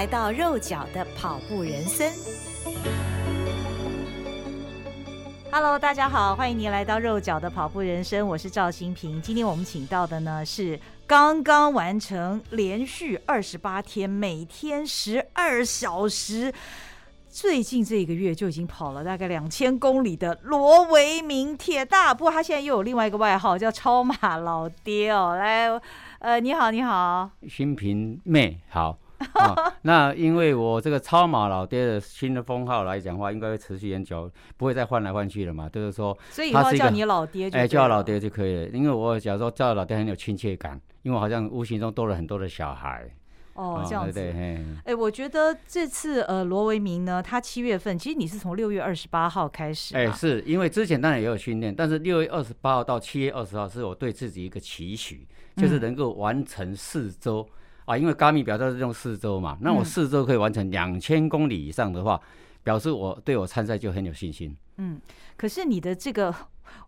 来到肉脚的跑步人生。Hello，大家好，欢迎您来到肉脚的跑步人生，我是赵新平。今天我们请到的呢是刚刚完成连续二十八天，每天十二小时。最近这一个月就已经跑了大概两千公里的罗维明铁大，不过他现在又有另外一个外号叫超马老爹哦。来，呃，你好，你好，新平妹好、哦。那因为我这个超马老爹的新的封号来讲的话，应该会持续很久，不会再换来换去了嘛。就是说，所以以后叫你老爹就，哎，叫老爹就可以了。因为我假如说叫老爹很有亲切感，因为好像无形中多了很多的小孩。哦，这样子，哎、欸，我觉得这次呃，罗维明呢，他七月份，其实你是从六月二十八号开始，哎、欸，是因为之前当然也有训练，但是六月二十八号到七月二十号是我对自己一个期许，就是能够完成四周、嗯、啊，因为 Garmin 表都是用四周嘛，那我四周可以完成两千公里以上的话，表示我对我参赛就很有信心。嗯，可是你的这个。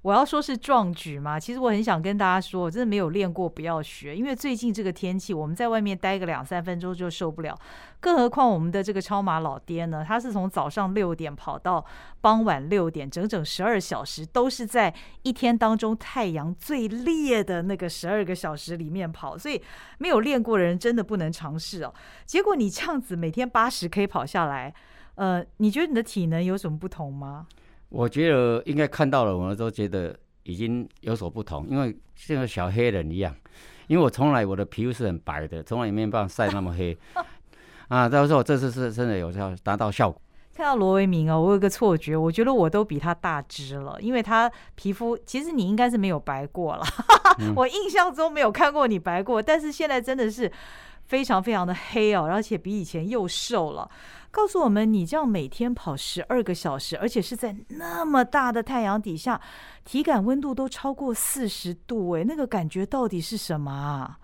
我要说是壮举吗？其实我很想跟大家说，我真的没有练过，不要学。因为最近这个天气，我们在外面待个两三分钟就受不了。更何况我们的这个超马老爹呢，他是从早上六点跑到傍晚六点，整整十二小时，都是在一天当中太阳最烈的那个十二个小时里面跑。所以没有练过的人真的不能尝试哦。结果你这样子每天八十 K 跑下来，呃，你觉得你的体能有什么不同吗？我觉得应该看到了，我们都觉得已经有所不同，因为像小黑人一样，因为我从来我的皮肤是很白的，从来也没办法晒那么黑 啊。到时候这次是真的有效达到效果。看到罗维明哦，我有个错觉，我觉得我都比他大只了，因为他皮肤其实你应该是没有白过了，我印象中没有看过你白过，但是现在真的是非常非常的黑哦，而且比以前又瘦了。告诉我们，你这样每天跑十二个小时，而且是在那么大的太阳底下，体感温度都超过四十度，哎，那个感觉到底是什么啊？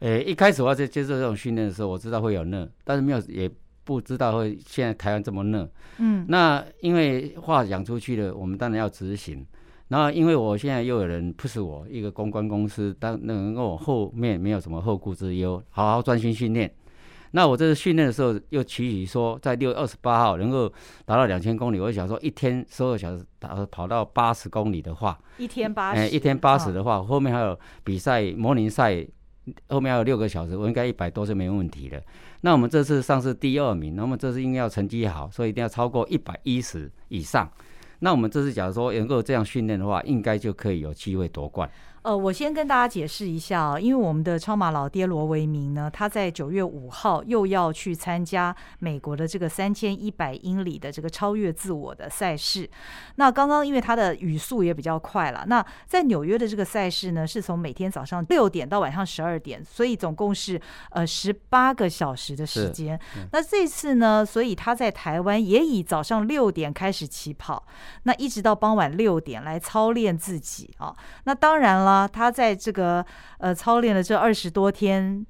诶，一开始我在接受这种训练的时候，我知道会有热，但是没有，也不知道会现在台湾这么热。嗯，那因为话讲出去了，我们当然要执行。然后因为我现在又有人 push 我，一个公关公司，当能够我后面没有什么后顾之忧，好好专心训练。那我这次训练的时候，又期许说，在六月二十八号能够达到两千公里。我想说，一天十二小时打跑到八十公里的话，一天八十，哎，一天八十的话，后面还有比赛模拟赛，后面还有六个小时，我应该一百多是没问题的。那我们这次上是第二名，那么这次应该要成绩好，所以一定要超过一百一十以上。那我们这次假如说能够这样训练的话，应该就可以有机会夺冠。呃，我先跟大家解释一下啊，因为我们的超马老爹罗维明呢，他在九月五号又要去参加美国的这个三千一百英里的这个超越自我的赛事。那刚刚因为他的语速也比较快了，那在纽约的这个赛事呢，是从每天早上六点到晚上十二点，所以总共是呃十八个小时的时间。那这次呢，所以他在台湾也以早上六点开始起跑，那一直到傍晚六点来操练自己啊。那当然了。啊，他在这个呃操练了这二十多天，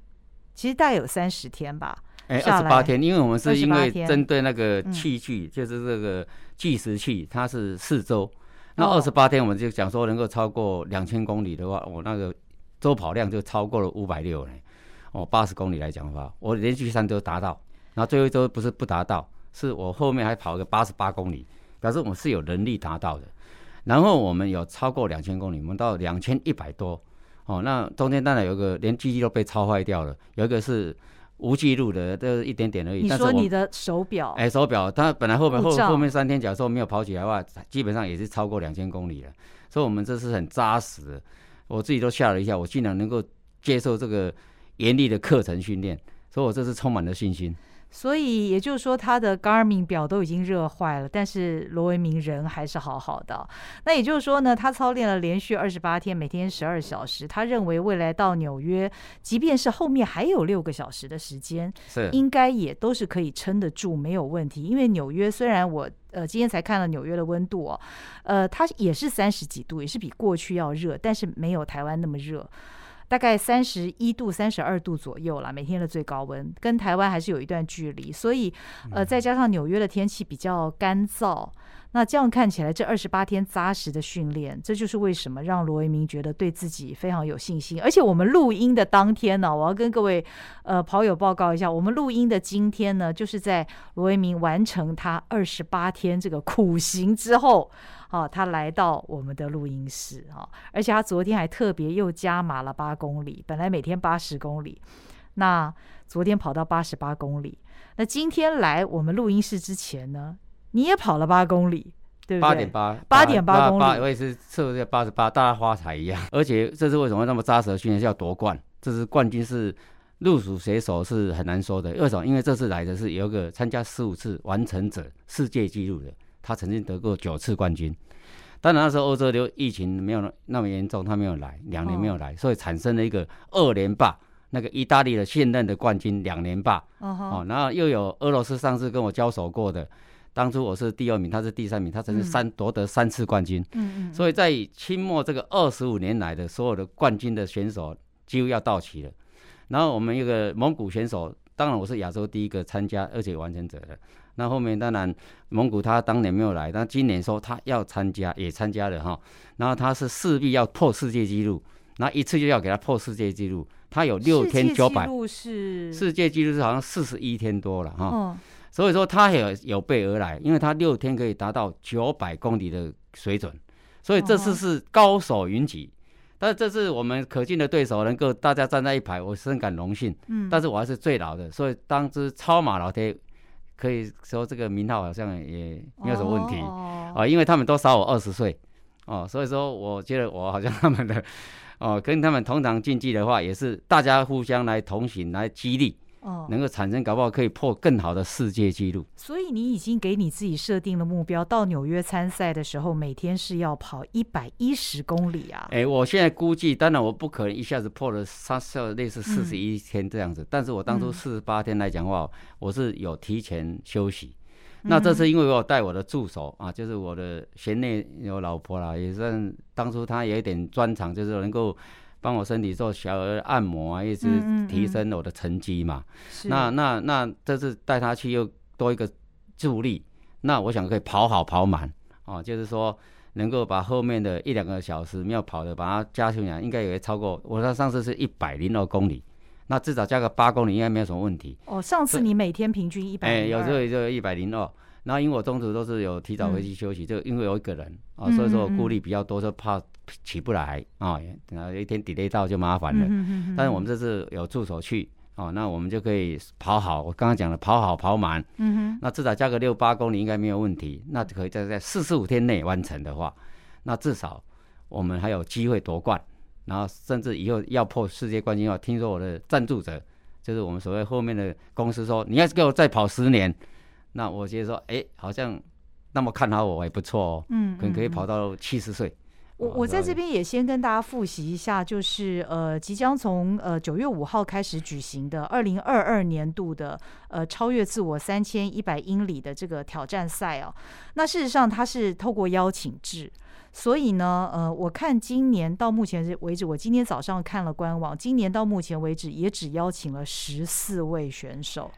其实大概有三十天吧。哎，二十八天，因为我们是因为针对那个器具，就是这个计时器，它是四周。那二十八天，我们就讲说能够超过两千公里的话，我那个周跑量就超过了五百六呢。哦，八十公里来讲的话，我连续三周达到，然后最后一周不是不达到，是我后面还跑个八十八公里，表示我们是有能力达到的。然后我们有超过两千公里，我们到两千一百多，哦，那中间当然有一个连机器都被超坏掉了，有一个是无记录的，这一点点而已。你说你的手表？哎，手表，它本来后面后后面三天，假如说没有跑起来的话，基本上也是超过两千公里了。所以，我们这是很扎实的，我自己都吓了一下，我竟然能够接受这个严厉的课程训练，所以我这是充满了信心。所以也就是说，他的 Garmin 表都已经热坏了，但是罗维明人还是好好的。那也就是说呢，他操练了连续二十八天，每天十二小时。他认为未来到纽约，即便是后面还有六个小时的时间，是应该也都是可以撑得住，没有问题。因为纽约虽然我呃今天才看了纽约的温度哦，呃，它也是三十几度，也是比过去要热，但是没有台湾那么热。大概三十一度、三十二度左右啦，每天的最高温跟台湾还是有一段距离，所以呃，再加上纽约的天气比较干燥，那这样看起来，这二十八天扎实的训练，这就是为什么让罗维明觉得对自己非常有信心。而且我们录音的当天呢，我要跟各位呃跑友报告一下，我们录音的今天呢，就是在罗维明完成他二十八天这个苦行之后。哦，他来到我们的录音室啊，而且他昨天还特别又加码了八公里，本来每天八十公里，那昨天跑到八十八公里。那今天来我们录音室之前呢，你也跑了八公里，对不对？八点八，八点八公里，我也是测这八十八，大家发财一样。而且这次为什么那么扎实的训练？是要夺冠，这次冠军是入属谁手是很难说的。为什么？因为这次来的是有一个参加十五次完成者世界纪录的。他曾经得过九次冠军，当然那时候欧洲流疫情没有那么严重，他没有来，两年没有来，哦、所以产生了一个二连霸。那个意大利的现任的冠军两连霸，哦，哦，然后又有俄罗斯上次跟我交手过的，当初我是第二名，他是第三名，他曾经三夺、嗯、得三次冠军，嗯嗯，所以在清末这个二十五年来的所有的冠军的选手几乎要到齐了。然后我们一个蒙古选手，当然我是亚洲第一个参加而且完成者的。那后面当然，蒙古他当年没有来，但今年说他要参加，也参加了哈。然后他是势必要破世界纪录，那一次就要给他破世界纪录。他有六天九百，世界纪录是好像四十一天多了哈。哦、所以说他也有有备而来，因为他六天可以达到九百公里的水准，所以这次是高手云集。但是这次我们可敬的对手能够大家站在一排，我深感荣幸。嗯，但是我还是最老的，所以当之超马老铁。可以说这个名号好像也没有什么问题。啊、因为他们都少我二十岁。哦，所以说我觉得我好像他们的哦，跟他们同场竞技的话，也是大家互相来同行来激励。哦，能够产生，搞不好可以破更好的世界纪录。所以你已经给你自己设定了目标，到纽约参赛的时候，每天是要跑一百一十公里啊！哎，我现在估计，当然我不可能一下子破了三十类似四十一天这样子，嗯、但是我当初四十八天来讲的话，嗯、我是有提前休息。嗯、那这次因为我带我的助手啊，就是我的贤内有老婆啦，也算当初他有一点专长，就是能够。帮我身体做小儿按摩啊，一直提升我的成绩嘛。嗯嗯嗯那那那这次带他去又多一个助力，那我想可以跑好跑满哦，就是说能够把后面的一两个小时没有跑的，把它加起来，应该也会超过。我上次是一百零二公里，那至少加个八公里应该没有什么问题。哦，上次你每天平均一百，哎，有时候也就一百零二。然后因为我中途都是有提早回去休息，嗯、就因为有一个人啊，所以说我顾虑比较多，就怕起不来啊，然后一天 delay 到就麻烦了。但是我们这次有助手去哦，那我们就可以跑好。我刚刚讲的，跑好跑满，嗯、哼那至少加个六八公里应该没有问题。那可以在在四十五天内完成的话，那至少我们还有机会夺冠。然后甚至以后要破世界冠军的话，听说我的赞助者就是我们所谓后面的公司说，你要是给我再跑十年。那我觉得说，哎，好像那么看好我也不错哦，嗯，可能可以跑到七十岁。我我在这边也先跟大家复习一下，就是呃，即将从呃九月五号开始举行的二零二二年度的呃超越自我三千一百英里的这个挑战赛哦。那事实上它是透过邀请制，所以呢，呃，我看今年到目前为止，我今天早上看了官网，今年到目前为止也只邀请了十四位选手，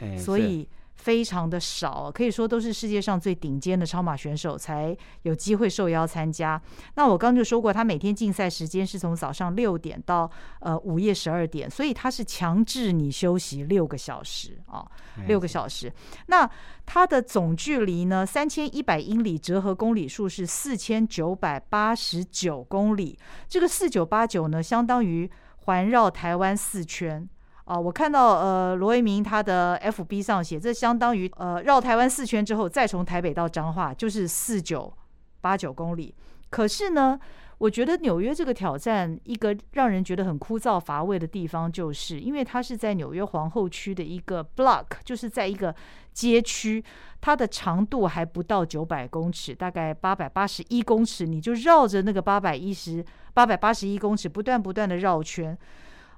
哎，所以。非常的少，可以说都是世界上最顶尖的超马选手才有机会受邀参加。那我刚就说过，他每天竞赛时间是从早上六点到呃午夜十二点，所以他是强制你休息六个小时啊，六个小时。那它的总距离呢，三千一百英里，折合公里数是四千九百八十九公里。这个四九八九呢，相当于环绕台湾四圈。啊，我看到呃罗维明他的 FB 上写，这相当于呃绕台湾四圈之后，再从台北到彰化，就是四九八九公里。可是呢，我觉得纽约这个挑战，一个让人觉得很枯燥乏味的地方，就是因为它是在纽约皇后区的一个 block，就是在一个街区，它的长度还不到九百公尺，大概八百八十一公尺，你就绕着那个八百一十八百八十一公尺不断不断的绕圈。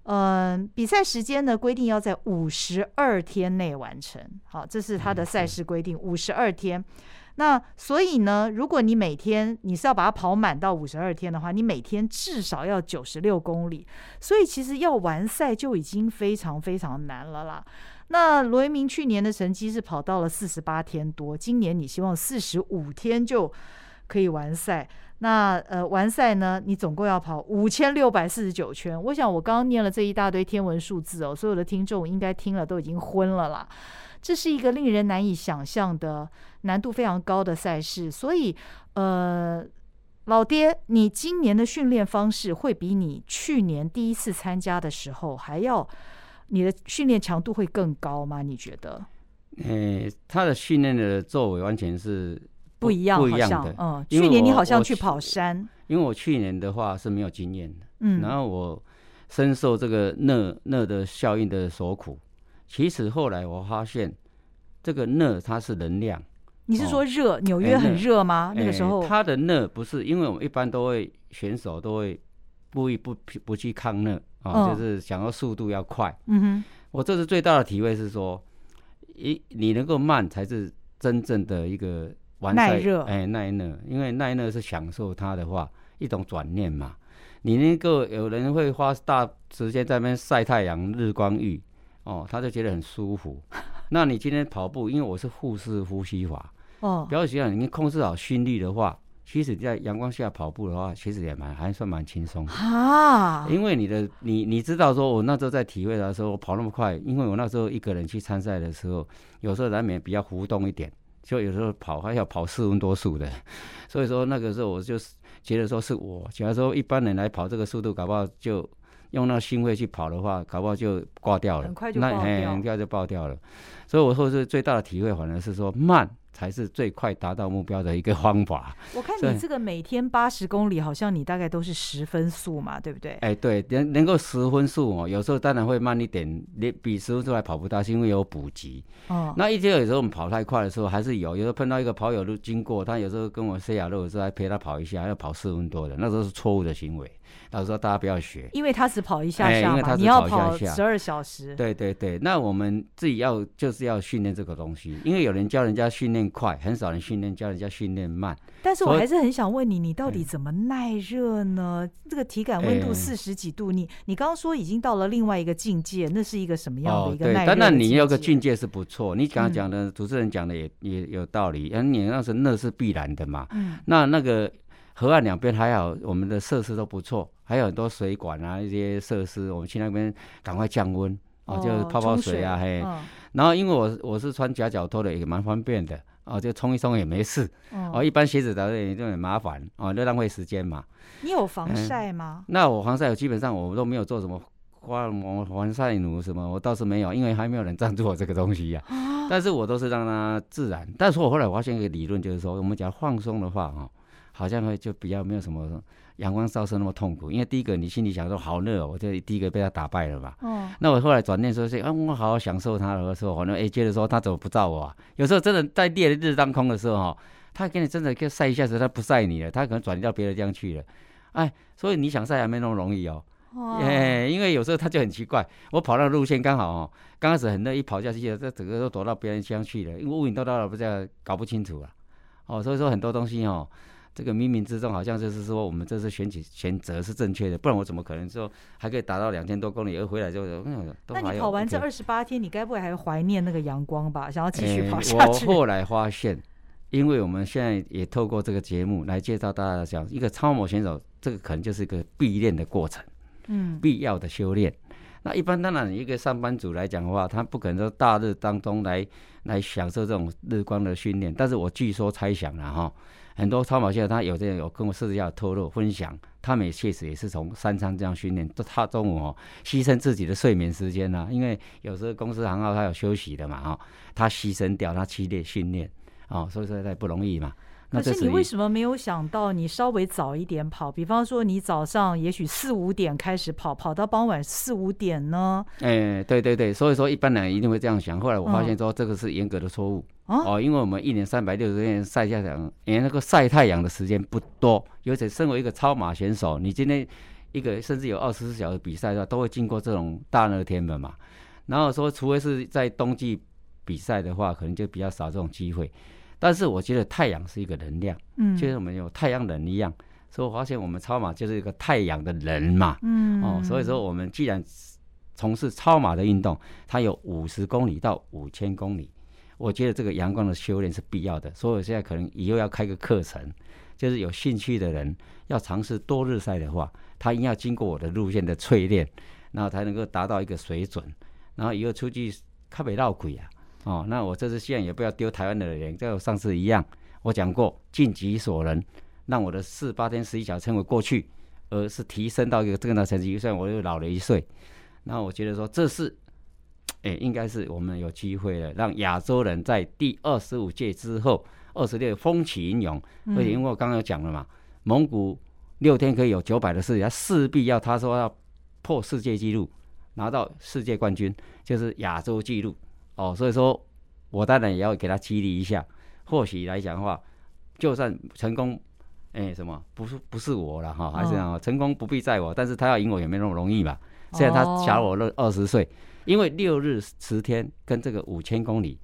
嗯，比赛时间呢，规定要在五十二天内完成。好，这是他的赛事规定，五十二天。那所以呢，如果你每天你是要把它跑满到五十二天的话，你每天至少要九十六公里。所以其实要完赛就已经非常非常难了啦。那罗维明去年的成绩是跑到了四十八天多，今年你希望四十五天就可以完赛。那呃，完赛呢，你总共要跑五千六百四十九圈。我想我刚刚念了这一大堆天文数字哦，所有的听众应该听了都已经昏了啦。这是一个令人难以想象的难度非常高的赛事，所以，呃，老爹，你今年的训练方式会比你去年第一次参加的时候还要，你的训练强度会更高吗？你觉得？呃，他的训练的作为完全是不，一样，不一样的。嗯，去年你好像去跑山，因为我去年的话是没有经验的，嗯，然后我深受这个热热的效应的所苦。其实后来我发现，这个热它是能量。你是说热？纽约很热吗？那个时候，它的热不是，因为我们一般都会选手都会故意不不去抗热啊，就是想要速度要快。嗯哼，我这次最大的体会是说，一你能够慢才是真正的一个完。耐热，哎，耐热，因为耐热是享受它的话一种转念嘛。你那个有人会花大时间在那边晒太阳、日光浴。哦，他就觉得很舒服。那你今天跑步，因为我是腹式呼吸法，哦，比较喜欢你控制好心率的话，其实在阳光下跑步的话，其实也蛮还算蛮轻松的啊。因为你的你你知道说，我那时候在体会的时候，我跑那么快，因为我那时候一个人去参赛的时候，有时候难免比较浮动一点，就有时候跑还要跑四分多速的，所以说那个时候我就是觉得说是我，假如说一般人来跑这个速度，搞不好就。用那心肺去跑的话，搞不好就挂掉了，很快就爆掉，那很快就爆掉了。所以我说是最大的体会，反而是说慢才是最快达到目标的一个方法。我看你这个每天八十公里，好像你大概都是十分速嘛，对不对？哎，对，能能够十分速哦，有时候当然会慢一点，你比十分速还跑不到，是因为有补给。哦，那一天有时候我们跑太快的时候，还是有，有时候碰到一个跑友路经过，他有时候跟我 say hello，有时候还陪他跑一下，要跑四分多的，那时候是错误的行为。到时候大家不要学，因为他只跑一下下，因为他只跑一下下，你要跑十二小时。对对对，那我们自己要就是要训练这个东西，因为有人教人家训练快，很少人训练教人家训练慢。但是我还是很想问你，你到底怎么耐热呢？这个体感温度四十几度，你你刚刚说已经到了另外一个境界，那是一个什么样的一个耐热？当然你有个境界是不错，你刚刚讲的主持人讲的也也有道理，嗯，你那是那是必然的嘛。嗯，那那个。河岸两边还好，我们的设施都不错，还有很多水管啊，一些设施，我们去那边赶快降温哦，就泡泡水啊，水嘿。哦、然后因为我我是穿夹脚拖的，也蛮方便的哦，就冲一冲也没事哦。哦，一般鞋子的也就很麻烦哦，就浪费时间嘛。你有防晒吗？嗯、那我防晒，我基本上我都没有做什么花膜防晒乳什么，我倒是没有，因为还没有人赞助我这个东西呀、但是我都是让它自然。但是我后来发现一个理论，就是说我们讲放松的话啊。好像会就比较没有什么阳光照射那么痛苦，因为第一个你心里想说好热哦，我就第一个被他打败了嘛。哦。那我后来转念说是啊，我好好享受他的时候，反正哎，接着说他怎么不照我啊？有时候真的在烈日当空的时候哈，他给你真的给晒一下子，他不晒你了，他可能转移到别的地方去了。哎，所以你想晒还没那么容易哦。哦。哎，因为有时候他就很奇怪，我跑那个路线刚好哦，刚开始很热，一跑下去，这整个都躲到别人家去了，因为乌云都到了，不知道搞不清楚了。哦，所以说很多东西哦。这个冥冥之中好像就是说，我们这次选举选择是正确的，不然我怎么可能说还可以达到两千多公里，而回来就嗯，那你跑完这二十八天，你该不会还怀念那个阳光吧？想要继续跑下去？我后来发现，因为我们现在也透过这个节目来介绍大家讲，一个超模选手，这个可能就是一个必练的过程，嗯，必要的修炼。那一般当然，一个上班族来讲的话，他不可能说大日当中来来享受这种日光的训练，但是我据说猜想了哈。很多超跑现在，他有这样有跟我私底下透露分享，他们也确实也是从三餐这样训练，都他中午哦牺牲自己的睡眠时间呐、因为有时候公司行号他有休息的嘛哈，他牺牲掉他激烈训练哦，所以说他也不容易嘛。可是你为什么没有想到你稍微早一点跑？比方说你早上也许四五点开始跑，跑到傍晚四五点呢？哎，对对对，所以说一般人一定会这样想。后来我发现说这个是严格的错误、嗯、哦，因为我们一年三百六十天晒太阳，因为那个晒太阳的时间不多，尤其身为一个超马选手，你今天一个甚至有二十四小时比赛的话，都会经过这种大热天的嘛。然后说，除非是在冬季比赛的话，可能就比较少这种机会。但是我觉得太阳是一个能量，嗯，就是我们有太阳能一样，所以我发现我们超马就是一个太阳的人嘛，嗯，哦，所以说我们既然从事超马的运动，它有五十公里到五千公里，我觉得这个阳光的修炼是必要的。所以我现在可能以后要开个课程，就是有兴趣的人要尝试多日赛的话，他一定要经过我的路线的淬炼，然后才能够达到一个水准，然后以后出去较袂落亏啊。哦，那我这次希望也不要丢台湾的脸，跟我上次一样，我讲过尽己所能，让我的四八天十一小时成为过去，而是提升到一个更大成绩。虽然我又老了一岁，那我觉得说这是，哎，应该是我们有机会了，让亚洲人在第二十五届之后，二十六风起云涌。而且因为我刚刚有讲了嘛，蒙古六天可以有九百的事情，他势必要他说要破世界纪录，拿到世界冠军，就是亚洲纪录。哦，所以说，我当然也要给他激励一下。或许来讲的话，就算成功，哎、欸，什么不是不是我了哈，还是这样，成功不必在我，但是他要赢我也没那么容易吧。虽然他小我二二十岁，因为六日十天跟这个五千公里，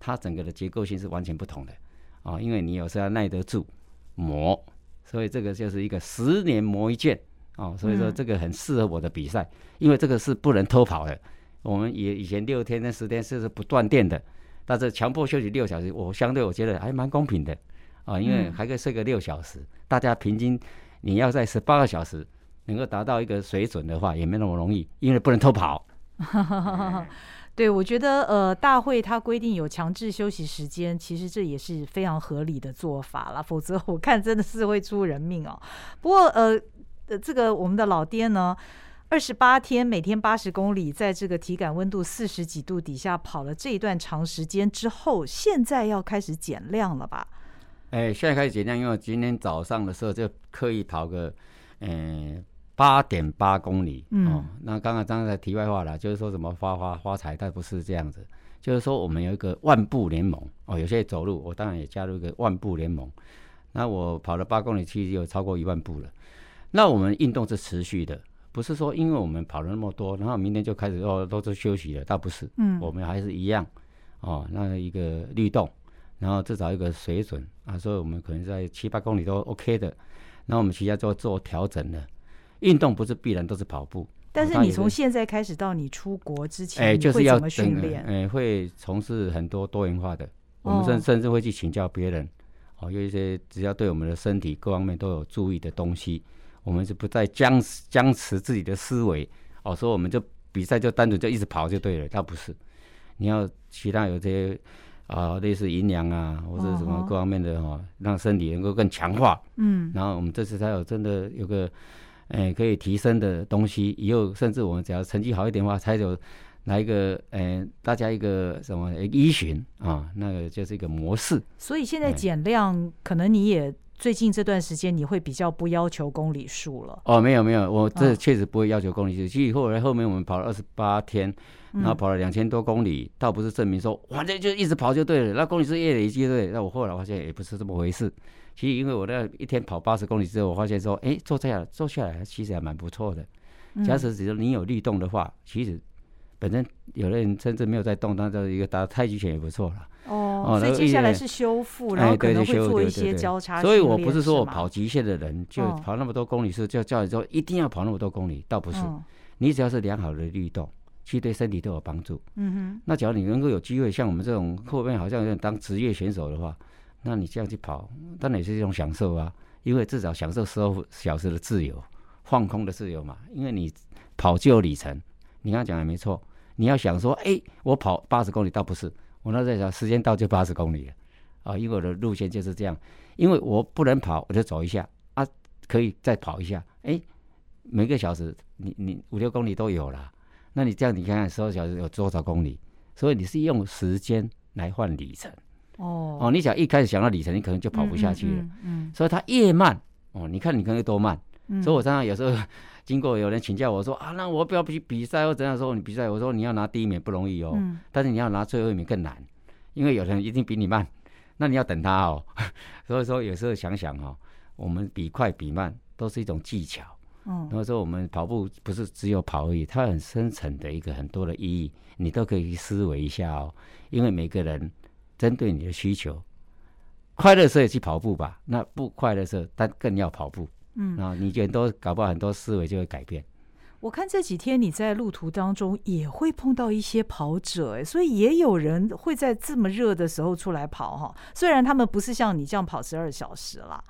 它整个的结构性是完全不同的啊。因为你有时候要耐得住磨，所以这个就是一个十年磨一剑哦。所以说这个很适合我的比赛，因为这个是不能偷跑的。我们以以前六天跟十天是是不断电的，但是强迫休息六小时，我相对我觉得还蛮公平的啊，因为还可以睡个六小时，大家平均你要在十八个小时能够达到一个水准的话，也没那么容易，因为不能偷跑。对，我觉得呃，大会它规定有强制休息时间，其实这也是非常合理的做法了，否则我看真的是会出人命哦。不过呃，这个我们的老爹呢？二十八天，每天八十公里，在这个体感温度四十几度底下跑了这一段长时间之后，现在要开始减量了吧？哎，现在开始减量，因为今天早上的时候就刻意跑个，嗯，八点八公里。嗯，哦、那刚刚刚才题外话了，就是说什么发发发财，但不是这样子，就是说我们有一个万步联盟哦，有些走路，我当然也加入一个万步联盟。那我跑了八公里，其实有超过一万步了。那我们运动是持续的。不是说因为我们跑了那么多，然后明天就开始哦都是休息了，倒不是，嗯，我们还是一样，哦，那一个律动，然后至少一个水准啊，所以我们可能在七八公里都 OK 的，那我们其他就做调整了，运动不是必然都是跑步，但是你从现在开始到你出国之前，哎，就是要训练，哎，会从事很多多元化的，我们甚甚至会去请教别人，哦，有一些只要对我们的身体各方面都有注意的东西。我们就不再僵僵持自己的思维哦，所以我们就比赛就单独就一直跑就对了，倒不是。你要其他有些啊、呃，类似营养啊，或者什么各方面的哈、哦，让身体能够更强化。嗯。然后我们这次才有真的有个诶可以提升的东西，以后甚至我们只要成绩好一点的话，才有来一个诶大家一个什么依循啊，那个就是一个模式。所以现在减量，可能你也。最近这段时间你会比较不要求公里数了？哦，没有没有，我这确实不会要求公里数。其实后来后面我们跑了二十八天，然后跑了两千多公里，倒不是证明说反正就一直跑就对了，那公里数越累积对。那我后来发现也不是这么回事。其实因为我那一天跑八十公里之后，我发现说，哎，做这样做下来其实还蛮不错的。假使只是你有律动的话，其实本身有的人甚至没有在动，那这一个打太极拳也不错了。哦，所以接下来是修复，然后可能会做一些交叉。所以我不是说我跑极限的人就跑那么多公里，是就叫你说一定要跑那么多公里，倒不是。你只要是良好的律动，其实对身体都有帮助。嗯哼。那假如你能够有机会像我们这种后面好像有点当职业选手的话，那你这样去跑，当然也是一种享受啊。因为至少享受十二小时的自由，放空的自由嘛。因为你跑就有里程，你刚刚讲的没错。你要想说，哎，我跑八十公里，倒不是。我那在想，时间到就八十公里了，啊，因为我的路线就是这样，因为我不能跑，我就走一下啊，可以再跑一下，哎，每个小时你你五六公里都有了，那你这样你看看十二小时有多少公里？所以你是用时间来换里程，哦哦，你想一开始想到里程，你可能就跑不下去了。嗯，嗯嗯所以它越慢哦，你看你可能多慢。嗯所以我常常有时候经过有人请教我说啊，那我不要比比赛或怎样说你比赛，我说你要拿第一名不容易哦，嗯但是你要拿最后一名更难，因为有人一定比你慢，那你要等他哦。所以说有时候想想哈、哦，我们比快比慢都是一种技巧。嗯然后说我们跑步不是只有跑而已，它很深层的一个很多的意义，你都可以去思维一下哦。因为每个人针对你的需求，快乐时候也去跑步吧，那不快乐时候但更要跑步。嗯，啊你觉得都搞不好很多思维就会改变。我看这几天你在路途当中也会碰到一些跑者，哎，所以也有人会在这么热的时候出来跑哈。虽然他们不是像你这样跑十二小时啦。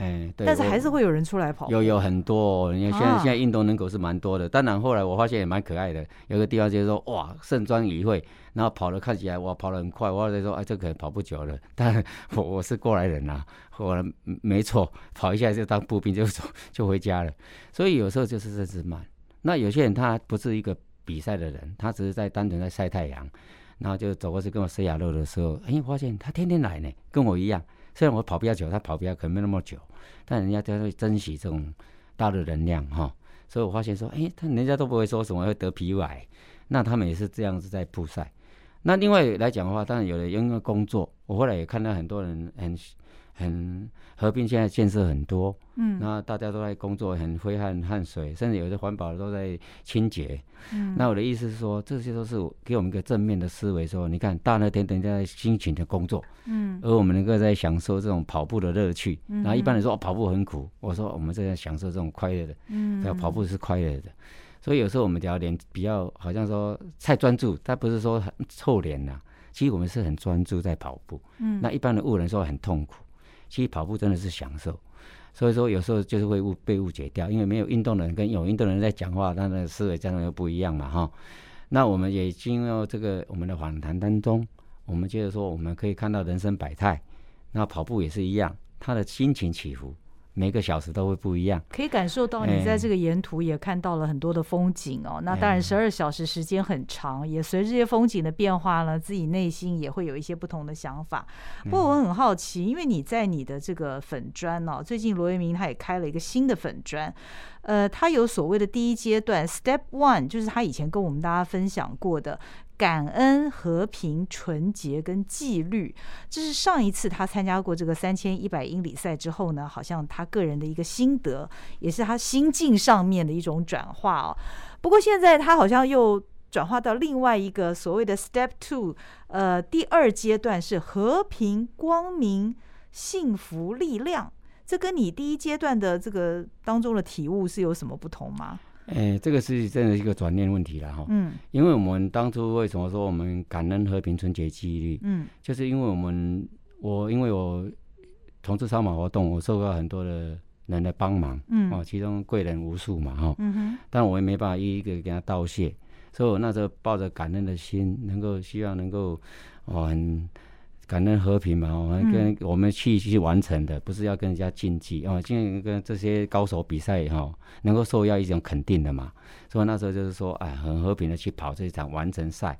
哎，对，但是还是会有人出来跑。有有很多、哦，你看现在、啊、现在运动人口是蛮多的。当然后来我发现也蛮可爱的，有个地方就是说哇盛装一会，然后跑的看起来哇跑得很快，我在说哎这可能跑不久了。但我我是过来人呐、啊，我没错，跑一下就当步兵就走就回家了。所以有时候就是这只慢。那有些人他不是一个比赛的人，他只是在单纯在晒太阳，然后就走过去跟我塞牙肉的时候，哎，发现他天天来呢，跟我一样。虽然我跑比较久，他跑比较可能没那么久。但人家都会珍惜这种大的能量哈，所以我发现说，哎，他人家都不会说什么会得皮肤癌，那他们也是这样子在曝晒。那另外来讲的话，当然有的因为工作，我后来也看到很多人很很合并现在建设很多，嗯，那大家都在工作，很挥汗汗水，甚至有些环保的都在清洁，嗯，那我的意思是说，这些都是给我们一个正面的思维，说你看大热天等在辛勤的工作，嗯，而我们能够在享受这种跑步的乐趣，嗯，然后一般人说、哦、跑步很苦，我说我们正在享受这种快乐的，嗯，跑步是快乐的，所以有时候我们只要脸比较好像说太专注，但不是说很臭脸呐，其实我们是很专注在跑步，嗯，那一般的误人说很痛苦。其实跑步真的是享受，所以说有时候就是会误被误解掉，因为没有运动的人跟有运动的人在讲话，他的思维当然又不一样嘛哈。那我们也进入这个我们的访谈当中，我们接着说，我们可以看到人生百态，那跑步也是一样，他的心情起伏。每个小时都会不一样，可以感受到你在这个沿途也看到了很多的风景哦。欸、那当然，十二小时时间很长，欸、也随着这些风景的变化呢，自己内心也会有一些不同的想法。不过我很好奇，因为你在你的这个粉砖哦，最近罗维明他也开了一个新的粉砖，呃，他有所谓的第一阶段 Step One，就是他以前跟我们大家分享过的。感恩、和平、纯洁跟纪律，这是上一次他参加过这个三千一百英里赛之后呢，好像他个人的一个心得，也是他心境上面的一种转化哦。不过现在他好像又转化到另外一个所谓的 Step Two，呃，第二阶段是和平、光明、幸福、力量。这跟你第一阶段的这个当中的体悟是有什么不同吗？哎，这个是真的一个转念问题了哈。嗯，因为我们当初为什么说我们感恩、和平、春节记忆力？嗯，就是因为我们我因为我同志超马活动，我受到很多的人的帮忙，嗯，哦，其中贵人无数嘛，哈，嗯哼，但我也没办法一一个给他道谢，所以我那时候抱着感恩的心，能够希望能够哦很。感恩和平嘛，我们跟我们去去完成的，不是要跟人家竞技哦，竞跟这些高手比赛哈，能够受到一种肯定的嘛。所以那时候就是说，哎，很和平的去跑这一场完成赛，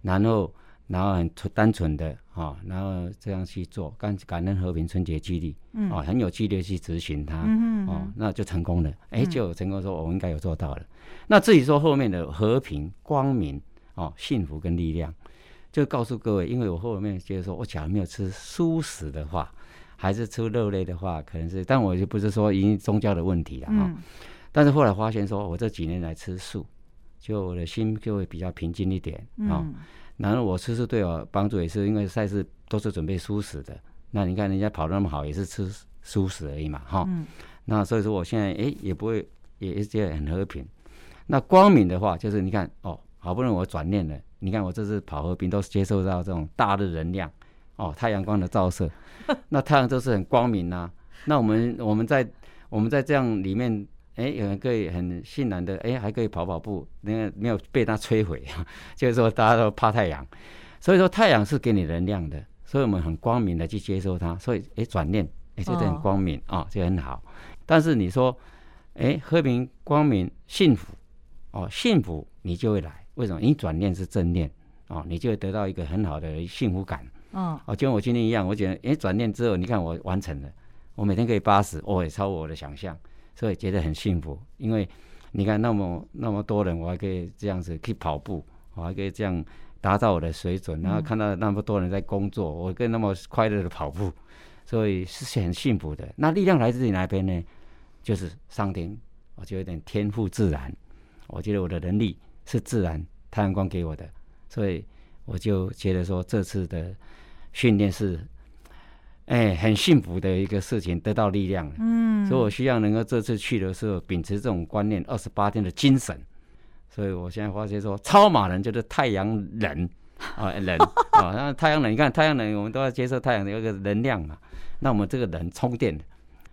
然后然后很单纯的哈，然后这样去做，感感恩和平、春节激励，哦，很有纪律去执行它，哦，那就成功了。哎，就有成功说，我应该有做到了。那至于说后面的和平、光明、哦，幸福跟力量。就告诉各位，因为我后面就是说，我假如没有吃素食的话，还是吃肉类的话，可能是，但我就不是说因宗教的问题了哈。嗯、但是后来发现，说我这几年来吃素，就我的心就会比较平静一点啊。嗯、然后我吃素对我帮助也是，因为赛事都是准备素食的。那你看人家跑得那么好，也是吃素食而已嘛哈。嗯、那所以说我现在哎也不会，也是觉得很和平。那光明的话，就是你看哦，好不容易我转念了。你看我这次跑和平都接受到这种大的能量，哦，太阳光的照射，那太阳都是很光明呐、啊。那我们我们在我们在这样里面，哎，有人可以很欣然的，哎，还可以跑跑步，那个没有被它摧毁，就是说大家都怕太阳，所以说太阳是给你能量的，所以我们很光明的去接受它，所以哎转念，哎觉得很光明啊、哦哦，就很好。但是你说，哎，和平、光明、幸福，哦，幸福你就会来。为什么？你转念是正念，哦，你就会得到一个很好的幸福感，嗯，哦，就跟我今天一样，我觉得，哎，转念之后，你看我完成了，我每天可以八十，哦也超过我的想象，所以觉得很幸福。因为你看那么那么多人，我还可以这样子去跑步，我还可以这样达到我的水准，然后看到那么多人在工作，我跟那么快乐的跑步，所以是很幸福的。那力量来自于哪边呢？就是上天，我觉得有点天赋自然，我觉得我的能力是自然太阳光给我的，所以我就觉得说这次的训练是，哎，很幸福的一个事情，得到力量。嗯，所以我希望能够这次去的时候秉持这种观念，二十八天的精神。所以我现在发现说，超马人就是太阳人啊，人 啊，那太阳人，你看太阳人，我们都要接受太阳的一个能量嘛。那我们这个人充电，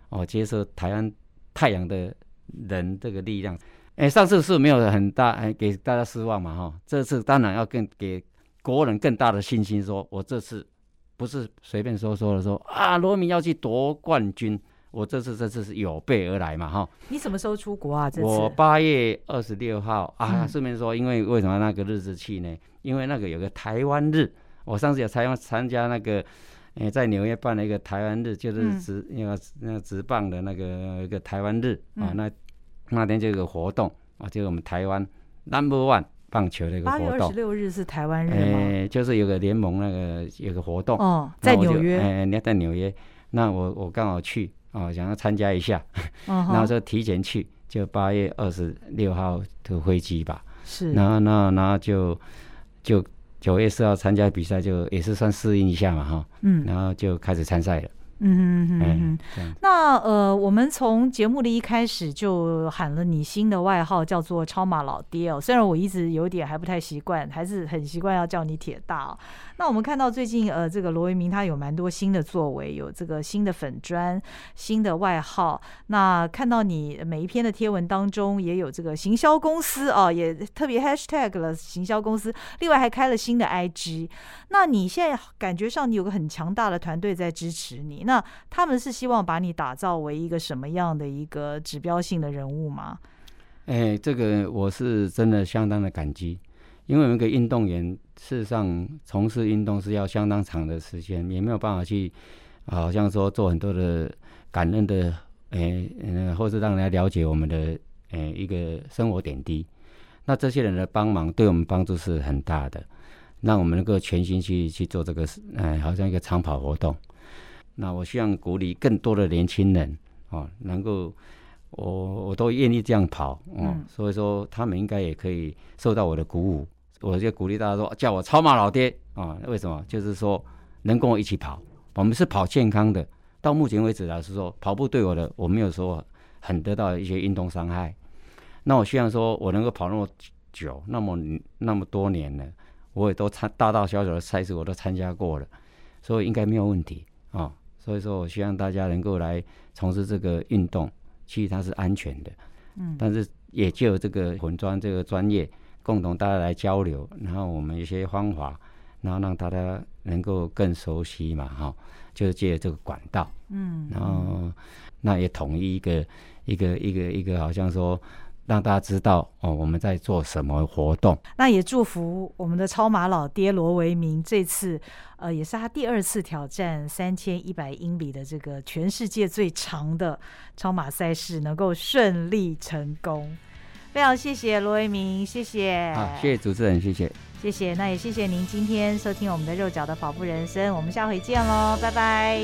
哦，接受台湾。太阳的人这个力量，哎，上次是没有很大，哎，给大家失望嘛，哈。这次当然要更给国人更大的信心，说我这次不是随便说说的，说啊，罗明要去夺冠军，我这次这次是有备而来嘛，哈。你什么时候出国啊？这次我八月二十六号啊。顺便说，因为为什么那个日子去呢？因为那个有个台湾日，我上次有参参加那个。诶，在纽约办了一个台湾日，就是直那个那个职棒的那个一个台湾日啊，那那天就有个活动啊，就是我们台湾 Number One 棒球的一个活动。八月二十六日是台湾日吗？就是有个联盟那个有个活动哦，在纽约。哎，你要在纽约，那我我刚好去啊，想要参加一下，然后就提前去，就八月二十六号的飞机吧。是。然后那然后就就。九月四号参加比赛，就也是算适应一下嘛，哈，嗯，然后就开始参赛了。嗯嗯嗯嗯，那呃，我们从节目的一开始就喊了你新的外号，叫做超马老爹哦。虽然我一直有点还不太习惯，还是很习惯要叫你铁大哦。那我们看到最近呃，这个罗维明他有蛮多新的作为，有这个新的粉砖、新的外号。那看到你每一篇的贴文当中也有这个行销公司哦，也特别 hashtag 了行销公司，另外还开了新的 IG。那你现在感觉上你有个很强大的团队在支持你。那他们是希望把你打造为一个什么样的一个指标性的人物吗？哎，这个我是真的相当的感激，因为一个运动员事实上从事运动是要相当长的时间，也没有办法去，好像说做很多的感恩的，哎，嗯，或是让人家了解我们的，哎，一个生活点滴。那这些人的帮忙对我们帮助是很大的，让我们能够全心去去做这个，哎，好像一个长跑活动。那我希望鼓励更多的年轻人哦，能够我我都愿意这样跑哦，嗯、所以说他们应该也可以受到我的鼓舞。我就鼓励大家说，叫我超马老爹啊、哦！为什么？就是说能跟我一起跑，我们是跑健康的。到目前为止来说，跑步对我的我没有说很得到一些运动伤害。那我希望说我能够跑那么久，那么那么多年了，我也都参大大小小的赛事我都参加过了，所以应该没有问题啊。哦所以说，我希望大家能够来从事这个运动，其实它是安全的。嗯，但是也就这个混装这个专业，共同大家来交流，然后我们一些方法，然后让大家能够更熟悉嘛，哈，就是借这个管道。嗯，然后那也统一一个一个一个一个，好像说。让大家知道哦，我们在做什么活动。那也祝福我们的超马老爹罗维明这次，呃，也是他第二次挑战三千一百英里的这个全世界最长的超马赛事，能够顺利成功。非常谢谢罗维明，谢谢。好，谢谢主持人，谢谢，谢谢。那也谢谢您今天收听我们的肉脚的跑步人生，我们下回见喽，拜拜。